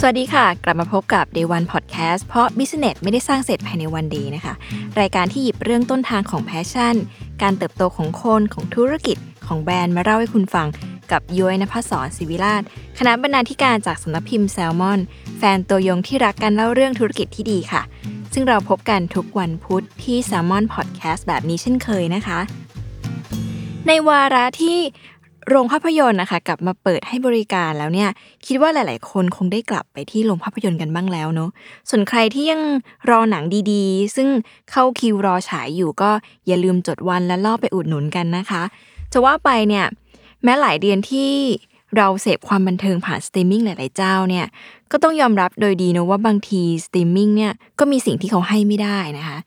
สวัสดีค่ะ กลับมาพบกับ Day One Podcast เพราะ Business ไม่ได้สร้างเสร็จภายในวันดีนะคะ รายการที่หยิบเรื่องต้นทางของแพชชั่น การเติบโตของคนของธุรกิจของแบรนด์มาเล่าให้คุณฟังกับย้อยนภศรศิวิราช คณะบรรณาธิการจากสำนักพิมพ์แซลมอน แฟนตัวยงที่รักกันเล่าเรื่องธุรกิจที่ดีค่ะ ซึ่งเราพบกันทุกวันพุธที่ Salmon Podcast แบบนี้เช่นเคยนะคะ ในวาระที่ โรงภาพยนตร์นะคะกลับมาเปิดให้บริการแล้วเนี่ย คิดว่าหลาย ๆ คนคงได้กลับไปที่โรงภาพยนตร์กันบ้างแล้วเนาะส่วนใครที่ยังรอหนังดีๆ ซึ่งเข้าคิวรอฉายอยู่ก็อย่าลืมจดวันและรอไปอุดหนุนกันนะคะ จะว่าไปเนี่ย แม้หลายเดือนที่เราเสพความบันเทิงผ่านสตรีมมิ่งหลาย ๆ เจ้าเนี่ยก็ต้องยอมรับโดยดีนะว่าบางทีสตรีมมิ่งเนี่ยก็มีสิ่งที่เขาให้ไม่ได้นะคะ ส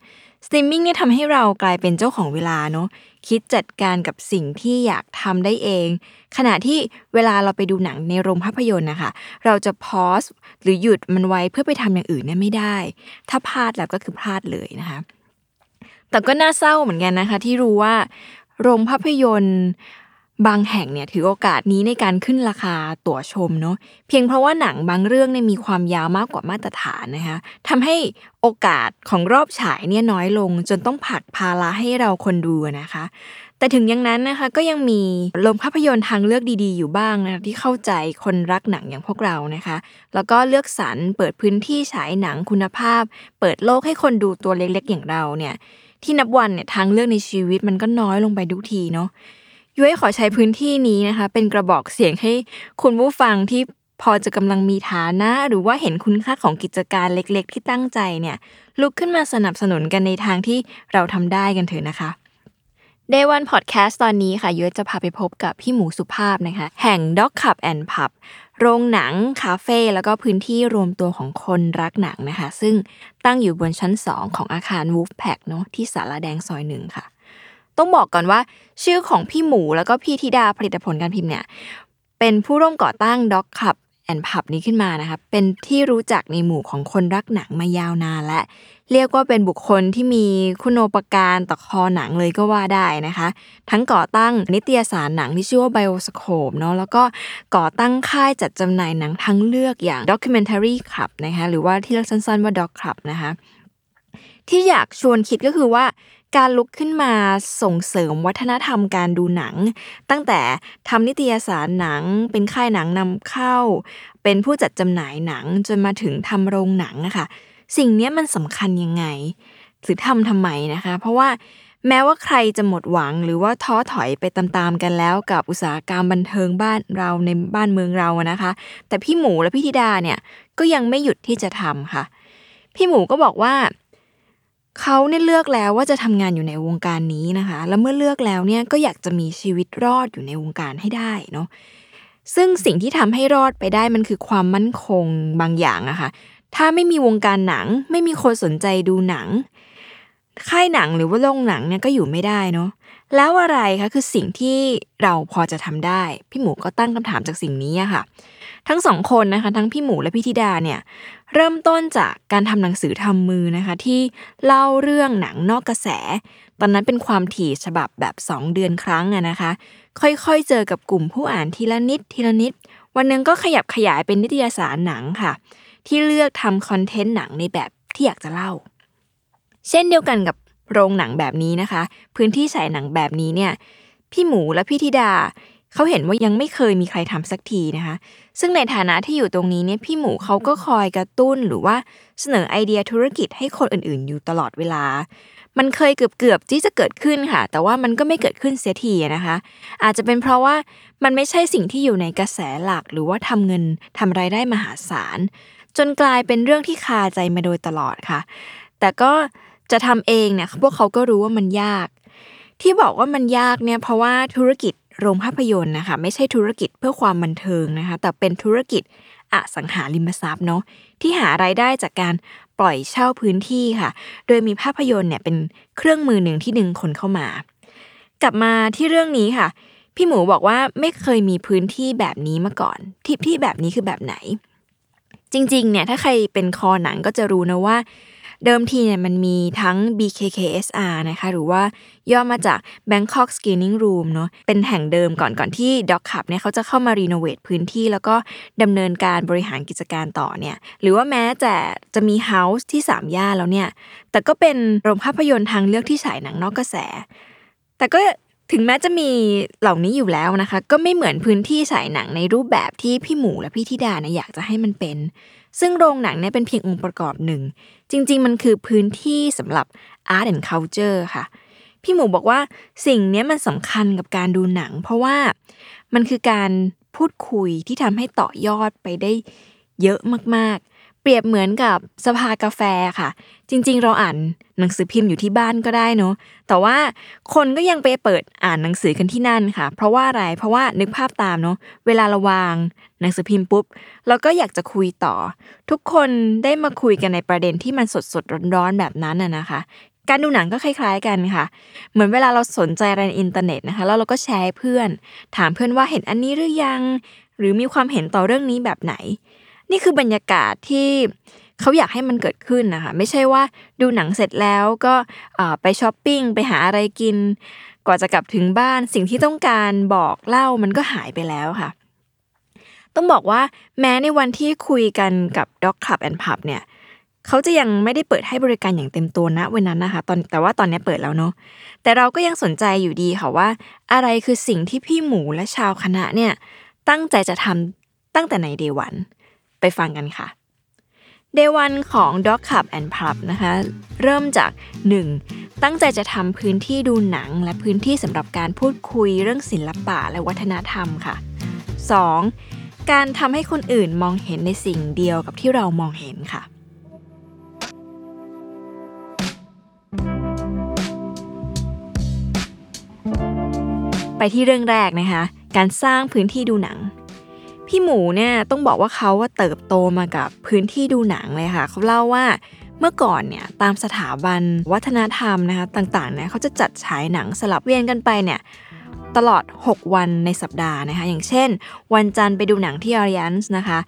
ตรีมมิ่งเนี่ยทำให้เรากลายเป็นเจ้าของเวลาเนาะคิดจัดการกับสิ่งที่อยากทำได้เอง ขณะที่เวลาเราไปดูหนังในโรงภาพยนตร์นะคะ เราจะพอสหรือหยุดมันไว้เพื่อไปทำอย่างอื่นเนี่ยไม่ได้ ถ้าพลาดแล้วก็คือพลาดเลยนะคะ แต่ก็น่าเศร้าเหมือนกันนะคะ ที่รู้ว่า โรงภาพยนตร์ บางแห่งเนี่ยถือโอกาสนี้ในการขึ้นราคาตั๋วชมเนาะเพียงเพราะว่าหนังบางเรื่องเนี่ยมีความยาวมากกว่ามาตรฐานนะคะทำให้โอกาสของรอบฉายเนี่ยน้อยลง จนต้องผักภาระให้เราคนดูนะคะ แต่ถึงอย่างนั้นนะคะก็ยังมีโรงภาพยนตร์ทางเลือกดีๆ อยู่บ้างนะที่เข้าใจคนรักหนังอย่างพวกเรานะคะ แล้วก็เลือกสรรเปิดพื้นที่ฉายหนังคุณภาพ เปิดโลกให้คนดูตัวเล็กๆ อย่างเราเนี่ยที่นับวันเนี่ยทางเลือกในชีวิตมันก็น้อยลงไปทุกทีเนาะ ย้อยขอใช้พื้นที่นี้นะคะ เป็นกระบอกเสียงให้คุณผู้ฟังที่พอจะกำลังมีฐานะ หรือว่าเห็นคุณค่าของกิจการเล็กๆ ที่ตั้งใจเนี่ย ลุกขึ้นมาสนับสนุนกันในทางที่เราทำได้กันเถอะนะคะ Day One Podcast ตอนนี้ค่ะย้ยจะพาไปพบกับพี่หมูสุภาพนะคะ แห่ง Dog Cup and Pub โรงหนัง คาเฟ่แล้วก็พื้นที่รวมตัวของคนรักหนังนะคะ ซึ่งตั้งอยู่บนชั้น 2 ของอาคาร Wolfpack เนาะที่สาราแดงซอยหนึ่งค่ะ ต้องบอกก่อนว่า ชื่อของพี่หมูแล้วก็พี่ธิดาผลิตผลการพิมพ์เนี่ยเป็นผู้ร่วมก่อตั้ง Dog Cup and Pub นี้ขึ้นมานะคะเป็นที่รู้จักในหมู่ของคนรักหนังมายาวนานและ เรียกว่าเป็นบุคคลที่มีคุณโปการต่อคอหนังเลยก็ว่าได้นะคะ ทั้งก่อตั้งนิตยสารหนังที่ชื่อว่า Bioscope เนาะแล้วก็ก่อตั้งค่ายจัดจำหน่ายหนังทั้งเลือกอย่าง Documentary Club นะคะหรือว่าที่เรียกสั้นๆว่า Dog Club นะคะที่อยากชวนคิดก็คือว่า การลุกขึ้นมาส่งเสริมวัฒนธรรมการดูหนัง ตั้งแต่ทำนิตยสารหนัง เป็นค่ายหนังนำเข้า เป็นผู้จัดจำหน่ายหนังจนมาถึงทำโรงหนังนะคะสิ่งนี้มันสำคัญยังไง หรือทำทำไมนะคะ เพราะว่าแม้ว่าใครจะหมดหวังหรือว่าท้อถอยไปตามๆกันแล้วกับอุตสาหกรรมบันเทิงบ้านเราในบ้านเมืองเรานะคะ แต่พี่หมูและพี่ธิดาเนี่ยก็ยังไม่หยุดที่จะทำค่ะ พี่หมูก็บอกว่า เขาเนี่ยเลือกแล้วว่าจะทำงานอยู่ในวงการนี้นะคะ แล้วเมื่อเลือกแล้วเนี่ยก็อยากจะมีชีวิตรอดอยู่ในวงการให้ได้เนาะซึ่งสิ่งที่ทำให้รอดไปได้มันคือความมั่นคงบางอย่างอะคะ่ะถ้าไม่มีวงการหนัง ไม่มีคนสนใจดูหนัง ค่ายหนังหรือว่าโรงหนังเนี่ยก็อยู่ไม่ได้เนาะแล้วอะไรคะคือสิ่งที่เราพอจะทำได้ พี่หมูก็ตั้งคำถามจากสิ่งนี้ค่ะ ทั้งสองคนนะคะ ทั้งพี่หมูและพี่ธิดาเนี่ยเริ่มต้นจากการทำหนังสือทำมือนะคะ ที่เล่าเรื่องหนังนอกกระแส ตอนนั้นเป็นความถี่ฉบับแบบ 2 เดือนครั้งอะนะคะ ค่อยๆ เจอกับกลุ่มผู้อ่านทีละนิดทีละนิด วันหนึงก็ขยับขยายเป็นนิตยสารหนังค่ะ ที่เลือกทำคอนเทนต์หนังในแบบที่อยากจะเล่า เช่นเดียวกันกับโรงหนังแบบนี้นะคะ พื้นที่ฉายหนังแบบนี้เนี่ยพี่หมูและพี่ธิดาเขาเห็นว่ายังไม่เคยมีใครทำสักทีนะคะ ซึ่งในฐานะที่อยู่ตรงนี้เนี่ยพี่หมูเขาก็คอยกระตุ้นหรือว่าเสนอไอเดียธุรกิจให้คนอื่นๆ อยู่ตลอดเวลา มันเคยเกือบๆที่จะเกิดขึ้นค่ะ แต่ว่ามันก็ไม่เกิดขึ้นเสียทีนะคะ อาจจะเป็นเพราะว่ามันไม่ใช่สิ่งที่อยู่ในกระแสหลัก หรือว่าทำเงินทำรายได้มหาศาล จนกลายเป็นเรื่องที่คาใจมาโดยตลอดค่ะ แต่ก็ จะทำเองเนี่ยพวกเขาก็รู้ว่ามันยาก ที่บอกว่ามันยากเนี่ยเพราะว่าธุรกิจโรงภาพยนตร์นะคะไม่ใช่ธุรกิจเพื่อความบันเทิงนะคะแต่เป็นธุรกิจอสังหาริมทรัพย์เนาะที่หารายได้จากการปล่อยเช่าพื้นที่ค่ะ โดยมีภาพยนตร์เนี่ยเป็นเครื่องมือหนึ่งที่ดึงคนเข้ามา กลับมาที่เรื่องนี้ค่ะ พี่หมูบอกว่าไม่เคยมีพื้นที่แบบนี้มาก่อน ที่ที่แบบนี้คือแบบไหน จริงๆเนี่ยถ้าใครเป็นคอหนังก็จะรู้นะว่า เดิมทีเนี่ยมันมีทั้ง BKKSR นะคะหรือว่าย่อมาจาก Bangkok Screening Room เนาะเป็นแห่งเดิมก่อนก่อนที่ Doc Club เนี่ยเขาจะเข้ามารีโนเวทพื้นที่ แล้วก็ดำเนินการบริหารกิจการต่อเนี่ยหรือว่าแม้แต่จะมีเฮาส์ที่สามย่านแล้วเนี่ยแต่ก็เป็นโรงภาพยนตร์ทางเลือกที่ฉายหนังนอกกระแส แต่ก็ถึงแม้จะมีเหล่านี้อยู่แล้วนะคะ ก็ไม่เหมือนพื้นที่ฉายหนังในรูปแบบที่พี่หมูและพี่ธิดาเนี่ยอยากจะให้มันเป็น ซึ่งโรงหนังเนี่ยเป็นเพียงองค์ประกอบหนึ่ง จริง ๆ มันคือพื้นที่สำหรับ art and culture ค่ะ พี่หมูบอกว่าสิ่งนี้มันสำคัญกับการดูหนัง เพราะว่ามันคือการพูดคุยที่ทำให้ต่อยอดไปได้เยอะมาก เปรียบเหมือนกับสภากาแฟค่ะ จริง ๆ เราอ่านหนังสือพิมพ์อยู่ที่บ้านก็ได้เนาะแต่ว่าคนก็ยังไปเปิดอ่านหนังสือกันที่นั่นค่ะ เพราะว่าอะไรเพราะว่านึกภาพตามเนาะเวลาเราวางหนังสือพิมพ์ปุ๊บเราก็อยากจะคุยต่อ ทุกคนได้มาคุยกันในประเด็นที่มันสดสดๆร้อนๆแบบนั้นน่ะนะคะ การดูหนังก็คล้าย ๆกันค่ะ เหมือนเวลาเราสนใจอะไรในอินเทอร์เน็ตนะคะแล้วเราก็แชร์เพื่อน ถามเพื่อนว่าเห็นอันนี้หรือยัง หรือมีความเห็นต่อเรื่องนี้แบบไหน นี่คือบรรยากาศที่เขาอยากให้มันเกิดขึ้นนะคะไม่ใช่ว่าดูหนังเสร็จแล้วก็ไปช้อปปิ้งไปหาอะไรกินกว่าจะกลับถึงบ้านสิ่งที่ต้องการบอกเล่ามันก็หายไปแล้วค่ะ ต้องบอกว่าแม้ในวันที่คุยกันกับ Dog Club and Pub เนี่ยเขาจะยังไม่ได้เปิดให้บริการอย่างเต็มตัวนะวันนั้นนะคะตอนแต่ว่าตอนนี้เปิดแล้วเนาะแต่เราก็ยังสนใจอยู่ดีค่ะว่า อะไรคือสิ่งที่พี่หมูและชาวคณะเนี่ยตั้งใจจะทำตั้งแต่ในเดวัน ไปฟังกันค่ะเดวันของ Dog Club and Pub นะคะ เริ่มจาก 1. ตั้งใจจะทำพื้นที่ดูหนัง และพื้นที่สำหรับการพูดคุยเรื่องศิลปะและวัฒนธรรมค่ะ 2. การทำให้คนอื่นมองเห็นในสิ่งเดียวกับที่เรามองเห็นค่ะไปที่เรื่องแรกนะคะ การสร้างพื้นที่ดูหนัง พี่หมูเนี่ยต้องบอกว่าเขาว่าเติบโตมากับพื้นที่ดูหนังเลยค่ะ เขาเล่าว่าเมื่อก่อนเนี่ยตามสถาบันวัฒนธรรมนะคะต่างๆเนี่ยเขาจะจัดฉายหนังสลับเวียนกันไปเนี่ยตลอด 6 วันในสัปดาห์นะคะอย่างเช่น วันจันทร์ไปดูหนังที่อาริยันส์นะคะ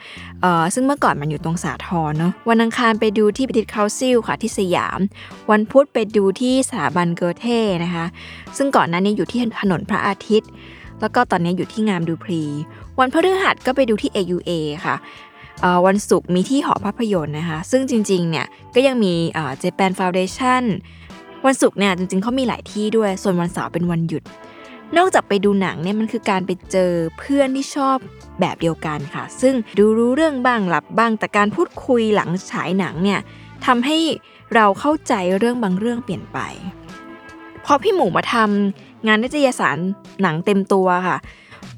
เอ่อซึ่งเมื่อก่อนมันอยู่ตรงสาทรเนาะวันอังคารไปดูที่ปิติคาวซิลค่ะที่สยาม วันพุธไปดูที่สถาบันเกอเท่นะคะซึ่งก่อนหน้านี้อยู่ที่ถนนพระอาทิตย์ แล้วก็ตอนนี้อยู่ที่งามดูพรี วันพฤหัสก็ไปดูที่ AUA ค่ะวันศุกร์มีที่หอภาพยนตร์นะคะ ซึ่งจริงๆเนี่ยก็ยังมีเจแปนฟาวเดชั่นวันศุกร์เนี่ยจริงๆเขามีหลายที่ด้วย ส่วนวันเสาร์เป็นวันหยุด นอกจากไปดูหนังเนี่ยมันคือการไปเจอเพื่อนที่ชอบแบบเดียวกันค่ะ ซึ่งดูรู้เรื่องบ้างหลับบ้าง แต่การพูดคุยหลังฉายหนังเนี่ยทำให้เราเข้าใจเรื่องบางเรื่องเปลี่ยนไปพอพี่หมูมาทำงานนิตยสารหนังเต็มตัวค่ะ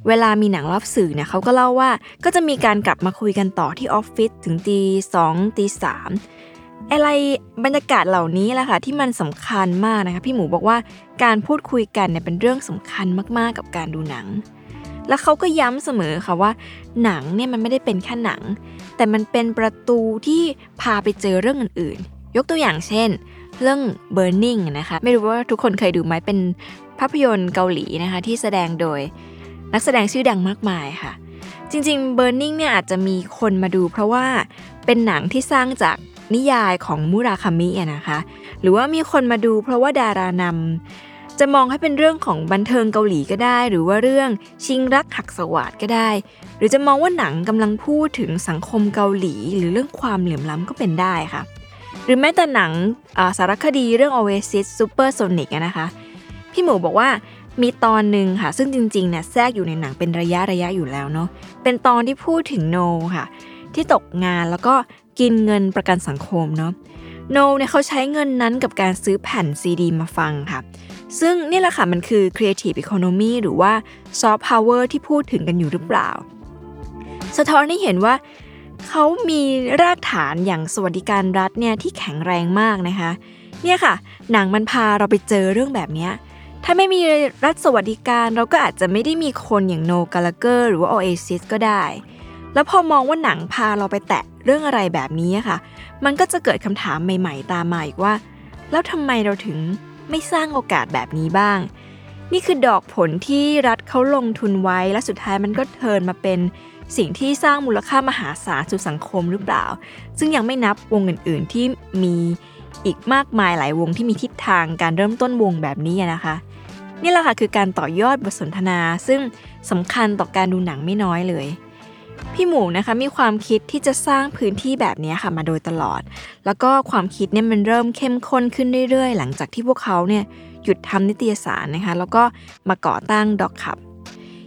เวลามีหนังรอบสื่อเนี่ยเขาก็เล่าว่าก็จะมีการกลับมาคุยกันต่อที่ออฟฟิศถึงตีสองตีสามอะไรบรรยากาศเหล่านี้แหละค่ะที่มันสำคัญมากนะคะพี่หมูบอกว่าการพูดคุยกันเนี่ยเป็นเรื่องสำคัญมากๆกับการดูหนัง แล้วเขาก็ย้ำเสมอค่ะว่า หนังเนี่ยมันไม่ได้เป็นแค่หนัง แต่มันเป็นประตูที่พาไปเจอเรื่องอื่นๆ ยกตัวอย่างเช่น เรื่อง Burning นะคะไม่รู้ว่าทุกคนเคยดูไหมเป็นภาพยนตร์เกาหลีนะคะที่แสดงโดย นักแสดงชื่อดังมากมายค่ะ จริงๆ Burning เนี่ยอาจจะมีคนมาดู เพราะว่าเป็นหนังที่สร้างจากนิยายของมุราคามินะคะ หรือว่ามีคนมาดูเพราะว่าดารานำจะมองให้เป็นเรื่องของบันเทิงเกาหลีก็ได้ หรือว่าเรื่องชิงรักหักสวัสดก็ได้ หรือจะมองว่าหนังกำลังพูดถึงสังคมเกาหลี หรือเรื่องความเหลื่อมล้ำก็เป็นได้ค่ะ หรือแม้แต่หนังสารคดีเรื่อง Oasis Supersonic นะคะ พี่หมูบอกว่า มีตอนหนึ่งค่ะ ซึ่งจริงๆเนี่ยแทรกอยู่ในหนังเป็นระยะระยะอยู่แล้วเนาะเป็นตอนที่พูดถึงโนค่ะ ที่ตกงานแล้วก็กินเงินประกันสังคมเนาะโนเนี่ยเขาใช้เงินนั้นกับการซื้อแผ่นซีดีมาฟังค่ะ ซึ่งนี่แหละค่ะมันคือ Creative Economy หรือว่า Soft Power ที่พูดถึงกันอยู่หรือเปล่า สะท้อนให้เห็นว่าเขามีรากฐานอย่างสวัสดิการรัฐเนี่ยที่แข็งแรงมากนะคะ เนี่ยค่ะ หนังมันพาเราไปเจอเรื่องแบบนี้ ถ้าไม่มีรัฐสวัสดิการเราก็อาจจะไม่ได้มีคนอย่างโนกาลเกอร์หรือว่า Oasis ก็ได้ แล้วพอมองว่าหนังพาเราไปแตะเรื่องอะไรแบบนี้ค่ะ มันก็จะเกิดคำถามใหม่ ๆ ตามมาอีกว่า แล้วทำไมเราถึงไม่สร้างโอกาสแบบนี้บ้าง นี่คือดอกผลที่รัฐเขาลงทุนไว้และสุดท้ายมันก็เทินมาเป็นสิ่งที่สร้างมูลค่ามหาศาลสู่สังคมหรือเปล่า ซึ่งยังไม่นับวงอื่น ๆ ที่มีอีกมากมายหลายวงที่มีทิศทางการเริ่มต้นวงแบบนี้นะคะ นี่แหละค่ะคือการต่อยอดบทสนทนา ซึ่งสำคัญต่อการดูหนังไม่น้อยเลยพี่หมูนะคะมีความคิดที่จะสร้างพื้นที่แบบนี้ค่ะมาโดยตลอด แล้วก็ความคิดเนี่ยมันเริ่มเข้มข้นขึ้นเรื่อยๆ หลังจากที่พวกเขาเนี่ยหยุดทำนิตยสารนะคะ แล้วก็มาก่อตั้งด็อกขับ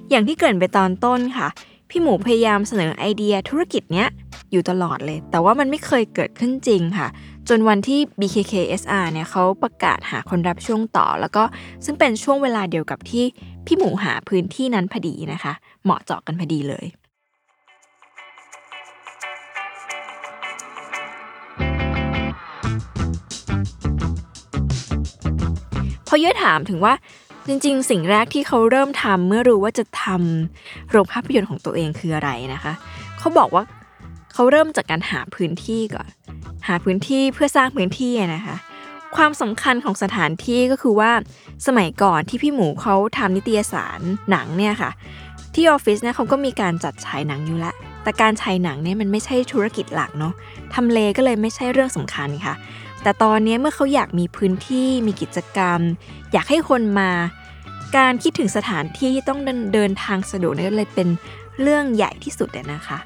อย่างที่เกริ่นไปตอนต้นค่ะ พี่หมูพยายามเสนอไอเดียธุรกิจเนี้ยอยู่ตลอดเลย แต่ว่ามันไม่เคยเกิดขึ้นจริงค่ะ จนวันที่ BKKSR เนี่ยเขาประกาศหาคนรับช่วงต่อ แล้วก็ซึ่งเป็นช่วงเวลาเดียวกับที่พี่หมูหาพื้นที่นั้นพอดีนะคะ เหมาะเจาะกันพอดีเลยพอเยอะถามถึงว่าจริงๆ สิ่งแรกที่เขาเริ่มทำเมื่อรู้ว่าจะทำโรงภาพยนตร์ของตัวเองคืออะไรนะคะ เขาบอกว่าเขาเริ่มจากการหาพื้นที่ก่อน หาพื้นที่เพื่อสร้างพื้นที่นะคะ ความสำคัญของสถานที่ก็คือว่าสมัยก่อนที่พี่หมูเขาทำนิตยสารหนังเนี่ยค่ะ ที่ออฟฟิศเนี่ยเขาก็มีการจัดฉายหนังอยู่แล้วแต่การฉายหนังเนี่ยมันไม่ใช่ธุรกิจหลักเนาะทำเลก็เลยไม่ใช่เรื่องสำคัญค่ะ แต่ตอนนี้เมื่อเขาอยากมีพื้นที่มีกิจกรรม อยากให้คนมา การคิดถึงสถานที่ที่ต้องเดินทางสะดวกนี่เลยเป็นเรื่องใหญ่ที่สุดเลยนะคะ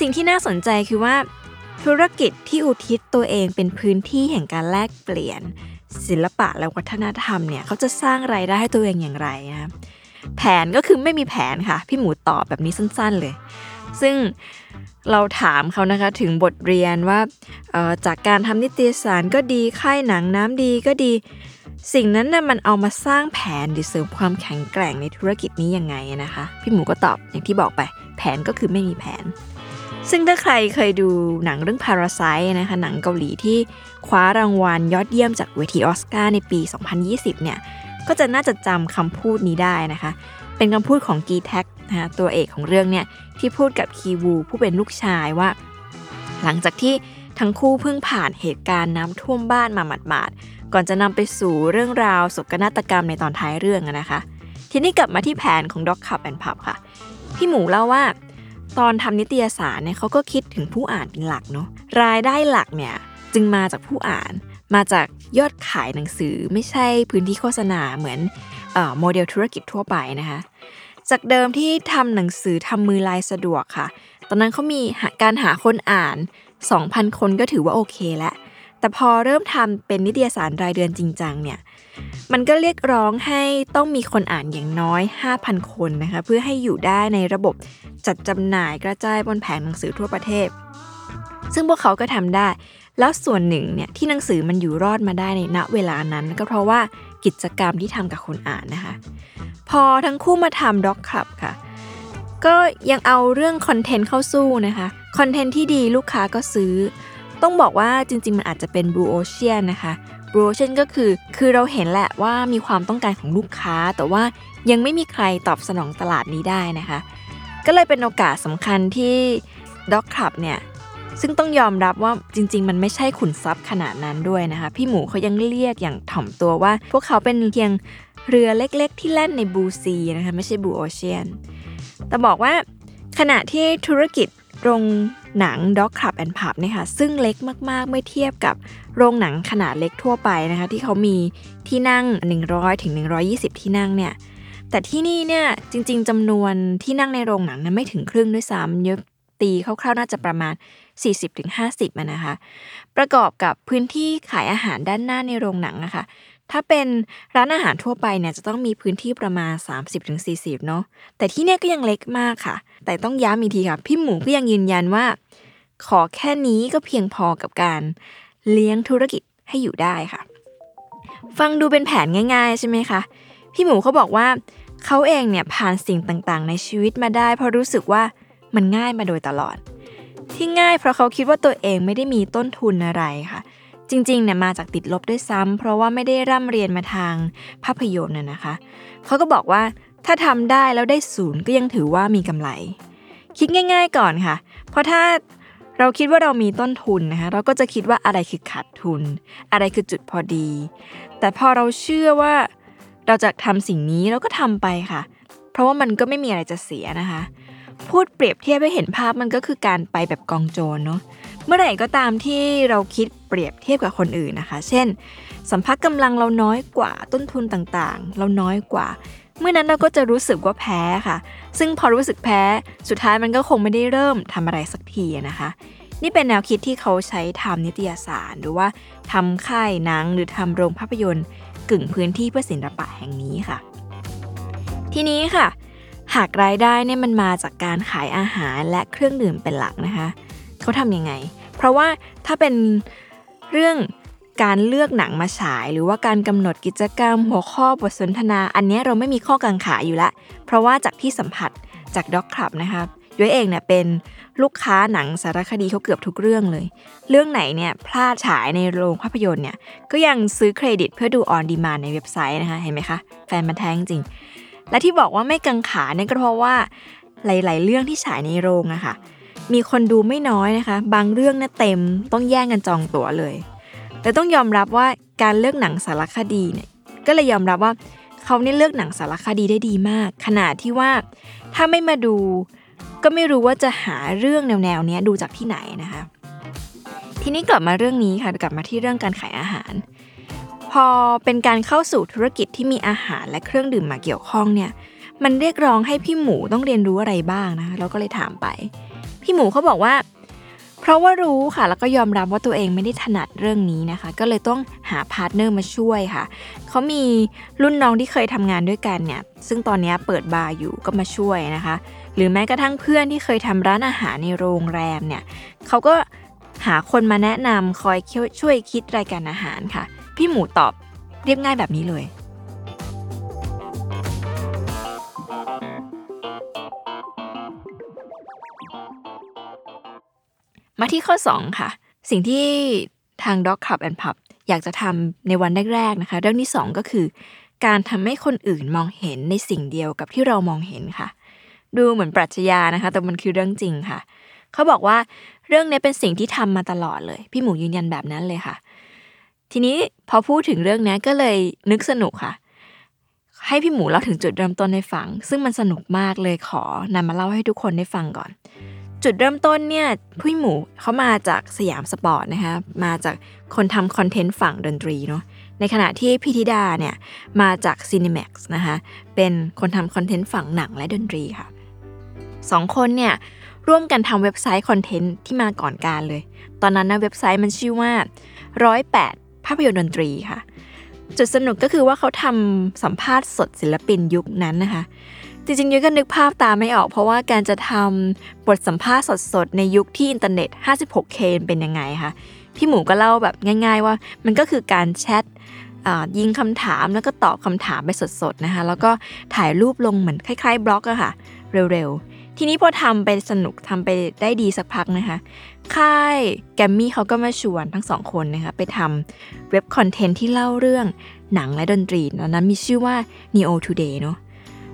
สิ่งที่น่าสนใจคือว่า ธุรกิจที่อุทิศตัวเองเป็นพื้นที่แห่งการแลกเปลี่ยน ศิลปะและวัฒนธรรมเนี่ยเขาจะสร้างไรายได้ให้ตัวเองอย่างไรนะแผนก็คือไม่มีแผนค่ะ พี่หมูตอบแบบนี้สั้นๆเลย ซึ่งเราถามเขานะคะถึงบทเรียนว่าจากการทำนิตยสารก็ดีค่ายหนังน้ำดีก็ดี สิ่งนั้นนะ่ะมันเอามาสร้างแผนหรือเสริมความแข็งแกร่งในธุรกิจนี้ยังไงนะคะ พี่หมูก็ตอบอย่างที่บอกไป แผนก็คือไม่มีแผน ซึ่งถ้าใครเคยดูหนังเรื่อง Parasite นะคะหนังเกาหลีที่คว้ารางวัลยอดเยี่ยมจากเวทีออสการ์ในปี 2020 เนี่ย ก็จะน่าจะจำคำพูดนี้ได้นะคะ เป็นคำพูดของกีแท็กนะตัวเอกของเรื่องเนี่ย ที่พูดกับคีวูผู้เป็นลูกชายว่า หลังจากที่ทั้งคู่เพิ่งผ่านเหตุการณ์น้ำท่วมบ้านมาหมาดๆ ก่อนจะนำไปสู่เรื่องราวศกนาฏกรรมในตอนท้ายเรื่องนะคะ ทีนี้กลับมาที่แผนของด็อกขับแอนพับค่ะ พี่หมูเล่าว่า ตอนทำนิตยสารเนี่ยเขาก็คิดถึงผู้อ่านเป็นหลักเนาะรายได้หลักเนี่ยจึงมาจากผู้อ่านมาจากยอดขายหนังสือไม่ใช่พื้นที่โฆษณาเหมือนโมเดลธุรกิจทั่วไปนะคะ จากเดิมที่ทำหนังสือทำมือลายสะดวกค่ะ ตอนนั้นเขามีการหาคนอ่าน 2,000 คนก็ถือว่าโอเคแล้วแต่พอเริ่มทำเป็นนิตยสารรายเดือนจริงจังเนี่ย มันก็เรียกร้องให้ต้องมีคนอ่านอย่างน้อย 5,000 คนนะคะเพื่อให้อยู่ได้ในระบบจัดจำหน่ายกระจายบนแผงหนังสือทั่วประเทศ ซึ่งพวกเขาก็ทำได้ แล้วส่วนหนึ่งเนี่ยที่หนังสือมันอยู่รอดมาได้ในณเวลานั้น ก็เพราะว่ากิจกรรมที่ทำกับคนอ่านนะคะ พอทั้งคู่มาทำด็อกคลับค่ะ ก็ยังเอาเรื่องคอนเทนต์เข้าสู้นะคะคอนเทนต์ที่ดีลูกค้าก็ซื้อ ต้องบอกว่าจริง ๆ มันอาจจะเป็น Blue Ocean นะคะ Blue Ocean ก็คือ คือเราเห็นแหละว่ามีความต้องการของลูกค้า แต่ว่ายังไม่มีใครตอบสนองตลาดนี้ได้นะคะ ก็เลยเป็นโอกาสสำคัญที่ Dog Club เนี่ยซึ่งต้องยอมรับว่าจริง ๆ มันไม่ใช่ขุนทรัพย์ขนาดนั้นด้วยนะคะ พี่หมูเขายังเรียกอย่างถ่อมตัวว่า พวกเขาเป็นเพียงเรือเล็กๆ ที่แล่นในบูซีนะคะไม่ใช่บูโอเชียนแต่บอกว่าขณะที่ธุรกิจโรง หนัง Dog Club and Pub เนี่ยค่ะซึ่งเล็กมากๆ เมื่อเทียบกับโรงหนังขนาดเล็กทั่วไปนะคะที่เขามีที่นั่ง 100ถึง120 ที่นั่งเนี่ยแต่ที่นี่เนี่ยจริงๆจำนวนที่นั่งในโรงหนังนั้นไม่ถึงครึ่งด้วยซ้ำเยอะตีคร่าวๆน่าจะประมาณ 40-50มันนะคะ ประกอบกับพื้นที่ขายอาหารด้านหน้าในโรงหนังนะคะ ถ้าเป็นร้านอาหารทั่วไปเนี่ยจะต้องมีพื้นที่ประมาณ 30-40 เนาะแต่ที่เนี่ยก็ยังเล็กมากค่ะ แต่ต้องย้ำอีกทีค่ะ พี่หมูก็ยังยืนยันว่า ขอแค่นี้ก็เพียงพอกับการเลี้ยงธุรกิจให้อยู่ได้ค่ะ ฟังดูเป็นแผนง่าย ๆ ใช่ไหมคะ พี่หมูเขาบอกว่าเขาเองเนี่ยผ่านสิ่งต่างๆ ในชีวิตมาได้ เพราะรู้สึกว่ามันง่ายมาโดยตลอด ที่ง่ายเพราะเขาคิดว่าตัวเองไม่ได้มีต้นทุนอะไรค่ะ จริงๆเนี่ยมาจากติดลบด้วยซ้ำเพราะว่าไม่ได้ร่ำเรียนมาทางภาพยนตร์น่ะนะคะ เขาก็บอกว่าถ้าทำได้แล้วได้ศูนย์ก็ยังถือว่ามีกำไร คิดง่าย ๆก่อนค่ะ เพราะถ้าเราคิดว่าเรามีต้นทุนนะคะเราก็จะคิดว่าอะไรคือขาดทุน อะไรคือจุดพอดี แต่พอเราเชื่อว่าเราจะทำสิ่งนี้เราก็ทำไปค่ะ เพราะว่ามันก็ไม่มีอะไรจะเสียนะคะ พูดเปรียบเทียบให้เห็นภาพมันก็คือการไปแบบกองโจรเนาะ เมื่อไหร่ก็ตามที่เราคิดเปรียบเทียบกับคนอื่นนะคะ เช่น สัมภาระกำลังเราน้อยกว่าต้นทุนต่างๆ เราน้อยกว่า เมื่อนั้นเราก็จะรู้สึกว่าแพ้ค่ะ ซึ่งพอรู้สึกแพ้สุดท้ายมันก็คงไม่ได้เริ่มทำอะไรสักทีนะคะ นี่เป็นแนวคิดที่เขาใช้ทำนิตยสาร หรือว่าทำค่ายหนังหรือทำโรงภาพยนตร์ กึ่งพื้นที่เพื่อศิลปะแห่งนี้ค่ะ ทีนี้ค่ะ หากรายได้เนี่ยมันมาจากการขายอาหารและเครื่องดื่มเป็นหลักนะคะ เขาทำยังไง เพราะว่าถ้าเป็นเรื่องการเลือกหนังมาฉาย หรือว่าการกำหนดกิจกรรม หัวข้อบทสนทนา อันนี้เราไม่มีข้อกังขาอยู่ละ เพราะว่าจากที่สัมผัสจากด็อกคลับนะคะย้อยเองเนี่ยเป็นลูกค้าหนังสารคดีเขาเกือบทุกเรื่องเลย เรื่องไหนเนี่ยพลาดฉายในโรงภาพยนตร์เนี่ยก็ยังซื้อเครดิตเพื่อดูออนดีมานในเว็บไซต์นะคะเห็นไหมคะแฟนมันแท้งจริง และที่บอกว่าไม่กังขาเนี่ยก็เพราะว่าหลาย ๆ เรื่องที่ฉายในโรงอะคะ่ะ มีคนดูไม่น้อยนะคะ บางเรื่องนี่ยเต็มต้องแย่งกันจองตั๋วเลย แต่ต้องยอมรับว่าการเลือกหนังสารคดีเนี่ยก็เลยยอมรับว่าเขาเนี่ยเลือกหนังสารคดีได้ดีมาก ขนาดที่ว่าถ้าไม่มาดู ก็ไม่รู้ว่าจะหาเรื่องแนวๆนี้ดูจากที่ไหนนะคะ ทีนี้กลับมาเรื่องนี้ค่ะกลับมาที่เรื่องการขายอาหาร พอเป็นการเข้าสู่ธุรกิจที่มีอาหารและเครื่องดื่มมาเกี่ยวข้องเนี่ยมันเรียกร้องให้พี่หมูต้องเรียนรู้อะไรบ้างนะคะเราก็เลยถามไป พี่หมูเขาบอกว่า เพราะว่ารู้ค่ะ แล้วก็ยอมรับว่าตัวเองไม่ได้ถนัดเรื่องนี้นะคะ ก็เลยต้องหาพาร์ทเนอร์มาช่วยค่ะเขามีรุ่นน้องที่เคยทำงานด้วยกันเนี่ย ซึ่งตอนนี้เปิดบาร์อยู่ก็มาช่วยนะคะ หรือแม้กระทั่งเพื่อนที่เคยทำร้านอาหารในโรงแรมเนี่ยเขาก็หาคนมาแนะนำคอยช่วยคิดรายการอาหารค่ะ พี่หมูตอบเรียบง่ายแบบนี้เลย มาที่ข้อ 2 ค่ะ สิ่งที่ทาง Dog Club and Pub อยากจะทำในวันแรกๆนะคะ เรื่องที่ 2 ก็คือ การทำให้คนอื่นมองเห็นในสิ่งเดียวกับที่เรามองเห็นค่ะ ดูเหมือนปรัชญานะคะ แต่มันคือเรื่องจริงค่ะ เขาบอกว่าเรื่องนี้เป็นสิ่งที่ทำมาตลอดเลย พี่หมูยืนยันแบบนั้นเลยค่ะ ทีนี้พอพูดถึงเรื่องนี้ก็เลยนึกสนุกค่ะ ให้พี่หมูเล่าถึงจุดเริ่มต้นให้ฟัง ซึ่งมันสนุกมากเลยขอนำมาเล่าให้ทุกคนได้ฟังก่อน จุดเริ่มต้นเนี่ยพี่หมูเขามาจากสยามสปอร์ตนะคะมาจากคนทำคอนเทนต์ฝั่งดนตรีเนาะในขณะที่พี่ธิดาเนี่ยมาจาก Cinemax นะคะเป็นคนทำคอนเทนต์ฝั่งหนังและดนตรีค่ะสองคนเนี่ยร่วมกันทำเว็บไซต์คอนเทนต์ที่มาก่อนกาลเลย ตอนนั้นนะเว็บไซต์มันชื่อว่าร้อยแปดภาพยนตร์ดนตรีค่ะ จุดสนุกก็คือว่าเขาทำสัมภาษณ์สดศิลปินยุคนั้นนะคะ จริงๆยุก็นึกภาพตามไม่ออก เพราะว่าการจะทำบทสัมภาษณ์สดๆ ในยุคที่อินเทอร์เน็ต 56K เป็นยังไงคะพี่หมูก็เล่าแบบง่าย ๆ ว่ามันก็คือการแชทยิงคำถามแล้วก็ตอบคำถามไปสดๆนะคะ แล้วก็ถ่ายรูปลงเหมือนคล้ายๆบล็อกอะค่ะ เร็วๆ ทีนี้พอทำไปสนุกทำไปได้ดีสักพักนะคะ ค่ายแกมมี่เขาก็มาชวนทั้งสองคนนะคะ ไปทำเว็บคอนเทนต์ที่เล่าเรื่องหนังและดนตรีตอนนั้นมีชื่อว่า Neo Today เนาะ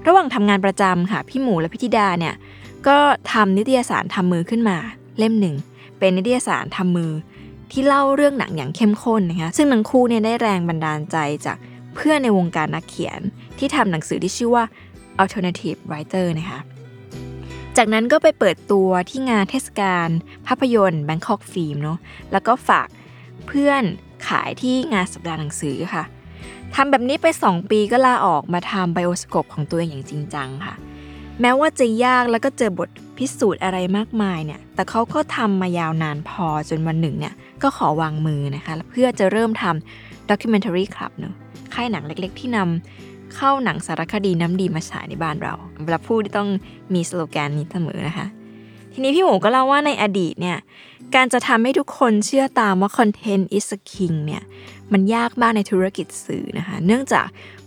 ระหว่างทำงานประจำค่ะพี่หมูและพี่ธิดาเนี่ยก็ทำนิตยสารทำมือขึ้นมาเล่มหนึ่ง เป็นนิตยสารทำมือ ที่เล่าเรื่องหนังอย่างเข้มข้นนะคะซึ่งทั้งคู่เนี่ยได้แรงบันดาลใจจากเพื่อนในวงการนักเขียน ที่ทำหนังสือที่ชื่อว่า alternative writer นะคะจากนั้นก็ไปเปิดตัวที่งานเทศกาลภาพยนตร์ Bangkok Film เนาะแล้วก็ฝากเพื่อนขายที่งานสัปดาห์หนังสือค่ะ ทำแบบนี้ไป 2 ปีก็ลาออกมาทำไบโอสโคปของตัวเองอย่างจริงจังค่ะ แม้ว่าจะยากแล้วก็เจอบทพิสูจน์อะไรมากมายเนี่ย แต่เขาก็ทำมายาวนานพอจนวันหนึ่งเนี่ย ก็ขอวางมือนะคะ เพื่อจะเริ่มทำด็อกิเมนทารีคลับเนาะค่ายหนังเล็กๆ ที่นำเข้าหนังสารคดีน้ำดีมาฉายในบ้านเราเวลาพูดต้องมีสโลแกนนี้เสมอนะคะ ทีนี้พี่หมูก็เล่าว่าในอดีตเนี่ยการจะทำให้ทุกคนเชื่อตามว่าคอนเทนต์ is a king เนี่ยมันยากมากในธุรกิจสื่อนะคะเนื่องจาก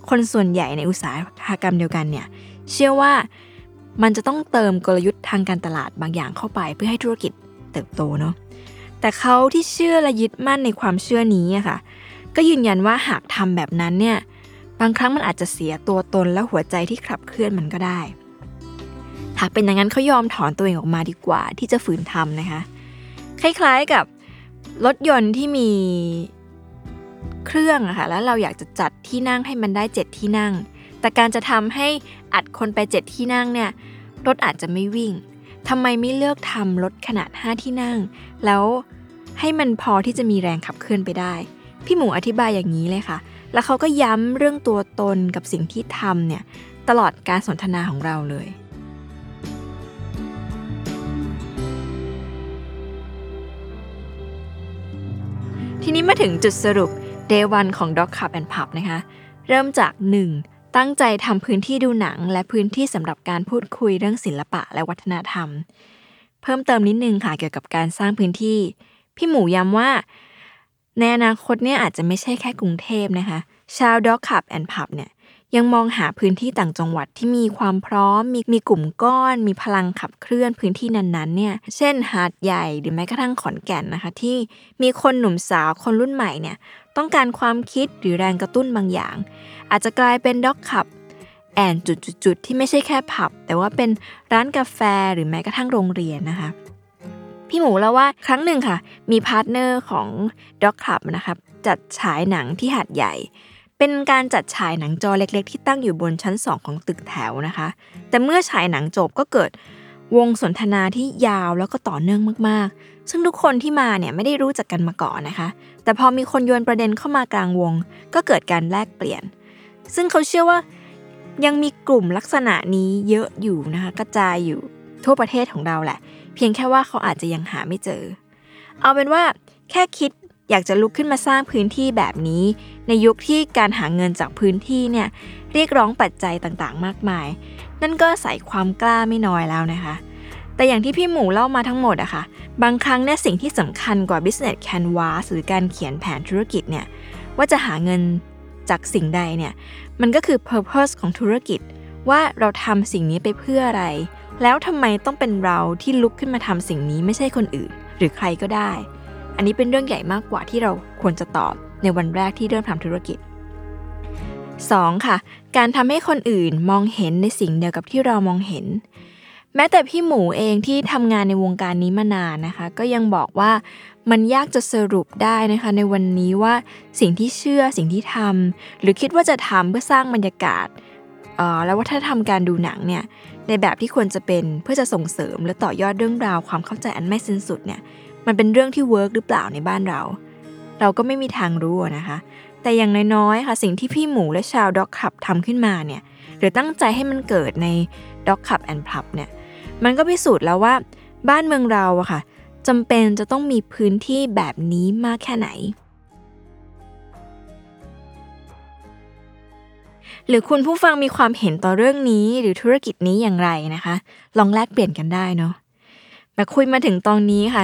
คนส่วนใหญ่ในอุตสาหกรรมเดียวกันเนี่ยเชื่อว่ามันจะต้องเติมกลยุทธ์ทางการตลาดบางอย่างเข้าไปเพื่อให้ธุรกิจเติบโตเนาะแต่เขาที่เชื่อและยึดมั่นในความเชื่อนี้อะค่ะก็ยืนยันว่าหากทำแบบนั้นเนี่ยบางครั้งมันอาจจะเสียตัวตนและหัวใจที่ขับเคลื่อนมันก็ได้ หาเป็นอย่างนั้นเขายอมถอนตัวเองออกมาดีกว่า ที่จะฝืนทำนะคะ คล้ายๆกับรถยนต์ที่มีเครื่องอะค่ะแล้วเราอยากจะจัดที่นั่งให้มันได้ 7 ที่นั่ง แต่การจะทำให้อัดคนไป 7 ที่นั่งเนี่ยรถอาจจะไม่วิ่งทำไมไม่เลือกทำรถขนาด 5 ที่นั่ง แล้วให้มันพอที่จะมีแรงขับเคลื่อนไปได้ พี่หมูอธิบายอย่างนี้เลยค่ะ แล้วเขาก็ย้ำเรื่องตัวตนกับสิ่งที่ทำเนี่ยตลอดการสนทนาของเราเลย ทีนี้มาถึงจุดสรุป Day 1ของ Dog Club and Pub นะคะ เริ่มจาก 1. ตั้งใจทำพื้นที่ดูหนัง และพื้นที่สำหรับการพูดคุยเรื่องศิลปะและวัฒนธรรม เพิ่มเติมนิดนึงค่ะเกี่ยวกับการสร้างพื้นที่ พี่หมูย้ำว่า ในอนาคตเนี่ยอาจจะไม่ใช่แค่กรุงเทพนะคะ ชาว Dog Club and Pub เนี่ย ยังมองหาพื้นที่ต่างจังหวัดที่มีความพร้อม มีมีกลุ่มก้อน มีพลังขับเคลื่อนพื้นที่นั้นๆเนี่ยเช่นหาดใหญ่หรือแม้กระทั่งขอนแก่นนะคะ ที่มีคนหนุ่มสาวคนรุ่นใหม่เนี่ยต้องการความคิดหรือแรงกระตุ้นบางอย่าง อาจจะกลายเป็น Doc Club and จุดๆที่ไม่ใช่แค่ผับ แต่ว่าเป็นร้านกาแฟหรือแม้กระทั่งโรงเรียนนะคะพี่หมูเล่าว่าครั้งหนึ่งค่ะ มีพาร์ทเนอร์ของ Doc Club นะครับจัดฉายหนังที่หาดใหญ่ เป็นการจัดฉายหนังจอเล็กๆ ที่ตั้งอยู่บนชั้น 2 ของตึกแถวนะคะ แต่เมื่อฉายหนังจบก็เกิดวงสนทนาที่ยาวแล้วก็ต่อเนื่องมากๆ ซึ่งทุกคนที่มาเนี่ยไม่ได้รู้จักกันมาก่อนนะคะ แต่พอมีคนโยนประเด็นเข้ามากลางวง ก็เกิดการแลกเปลี่ยน ซึ่งเขาเชื่อว่ายังมีกลุ่มลักษณะนี้เยอะอยู่นะคะกระจายอยู่ทั่วประเทศของเราแหละ เพียงแค่ว่าเขาอาจจะยังหาไม่เจอ เอาเป็นว่าแค่คิด อยากจะลุกขึ้นมาสร้างพื้นที่แบบนี้ ในยุคที่การหาเงินจากพื้นที่เนี่ยเรียกร้องปัจจัยต่างๆ มากมาย นั่นก็ใส่ความกล้าไม่น้อยแล้วนะคะ แต่อย่างที่พี่หมูเล่ามาทั้งหมดอะค่ะ บางครั้งเนี่ยสิ่งที่สำคัญกว่า business canvas หรือการเขียนแผนธุรกิจเนี่ยว่าจะหาเงินจากสิ่งใดเนี่ยมันก็คือ purpose ของธุรกิจ ว่าเราทำสิ่งนี้ไปเพื่ออะไร แล้วทำไมต้องเป็นเราที่ลุกขึ้นมาทำสิ่งนี้ไม่ใช่คนอื่น หรือใครก็ได้ อันนี้เป็นเรื่องใหญ่มากกว่าที่เราควรจะตอบในวันแรกที่เริ่มทำธุรกิจ 2. ค่ะ การทำให้คนอื่นมองเห็นในสิ่งเดียวกับที่เรามองเห็น แม้แต่พี่หมูเองที่ทำงานในวงการนี้มานานนะคะ ก็ยังบอกว่ามันยากจะสรุปได้นะคะ ในวันนี้ว่าสิ่งที่เชื่อสิ่งที่ทำหรือคิดว่าจะทำเพื่อสร้างบรรยากาศออแล้ววัฒนธรรมการดูหนังเนี่ยในแบบที่ควรจะเป็นเพื่อจะส่งเสริมและต่อยอดเรื่องราวความเข้าใจอันไม่สิ้นสุดเนี่ย มันเป็นเรื่องที่เวิร์กหรือเปล่าในบ้านเรา เราก็ไม่มีทางรู้นะคะ แต่อย่างน้อยๆค่ะสิ่งที่พี่หมูและชาวด็อกขับทำขึ้นมาเนี่ยหรือตั้งใจให้มันเกิดในด็อกขับแอนด์พลับเนี่ยมันก็พิสูจน์แล้วว่าบ้านเมืองเราอะค่ะจำเป็นจะต้องมีพื้นที่แบบนี้มากแค่ไหน หรือคุณผู้ฟังมีความเห็นต่อเรื่องนี้หรือธุรกิจนี้อย่างไรนะคะ ลองแลกเปลี่ยนกันได้เนาะแต่คุยมาถึงตอนนี้ค่ะ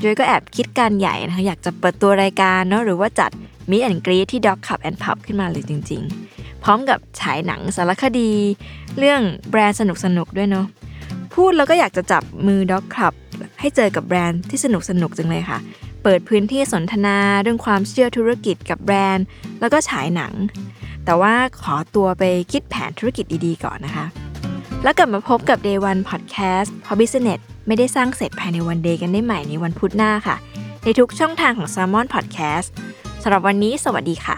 โดยก็แอบคิดการใหญ่นะคะอยากจะเปิดตัวรายการเนาะหรือว่าจัดมิแอนกรีที่ Dog Cup and Pub ขึ้นมาเลยจริง ๆ พร้อมกับฉายหนังสารคดี เรื่องแบรนด์สนุกๆด้วยเนาะพูดแล้วก็อยากจะจับมือ Dog Club ให้เจอกับแบรนด์ที่สนุกสนุกจังเลยค่ะ เปิดพื้นที่สนทนาเรื่องความเชื่อธุรกิจกับแบรนด์ แล้วก็ฉายหนัง แต่ว่าขอตัวไปคิดแผนธุรกิจดีๆ ก่อนนะคะ แล้วกลับมาพบกับ Day One Podcast พราะ Business ไม่ได้สร้างเสร็จภายในวันเดย์กันได้ใหม่ในวันพุธหน้าค่ะ ในทุกช่องทางของ s ซ l m o n Podcast สำหรับวันนี้สวัสดีค่ะ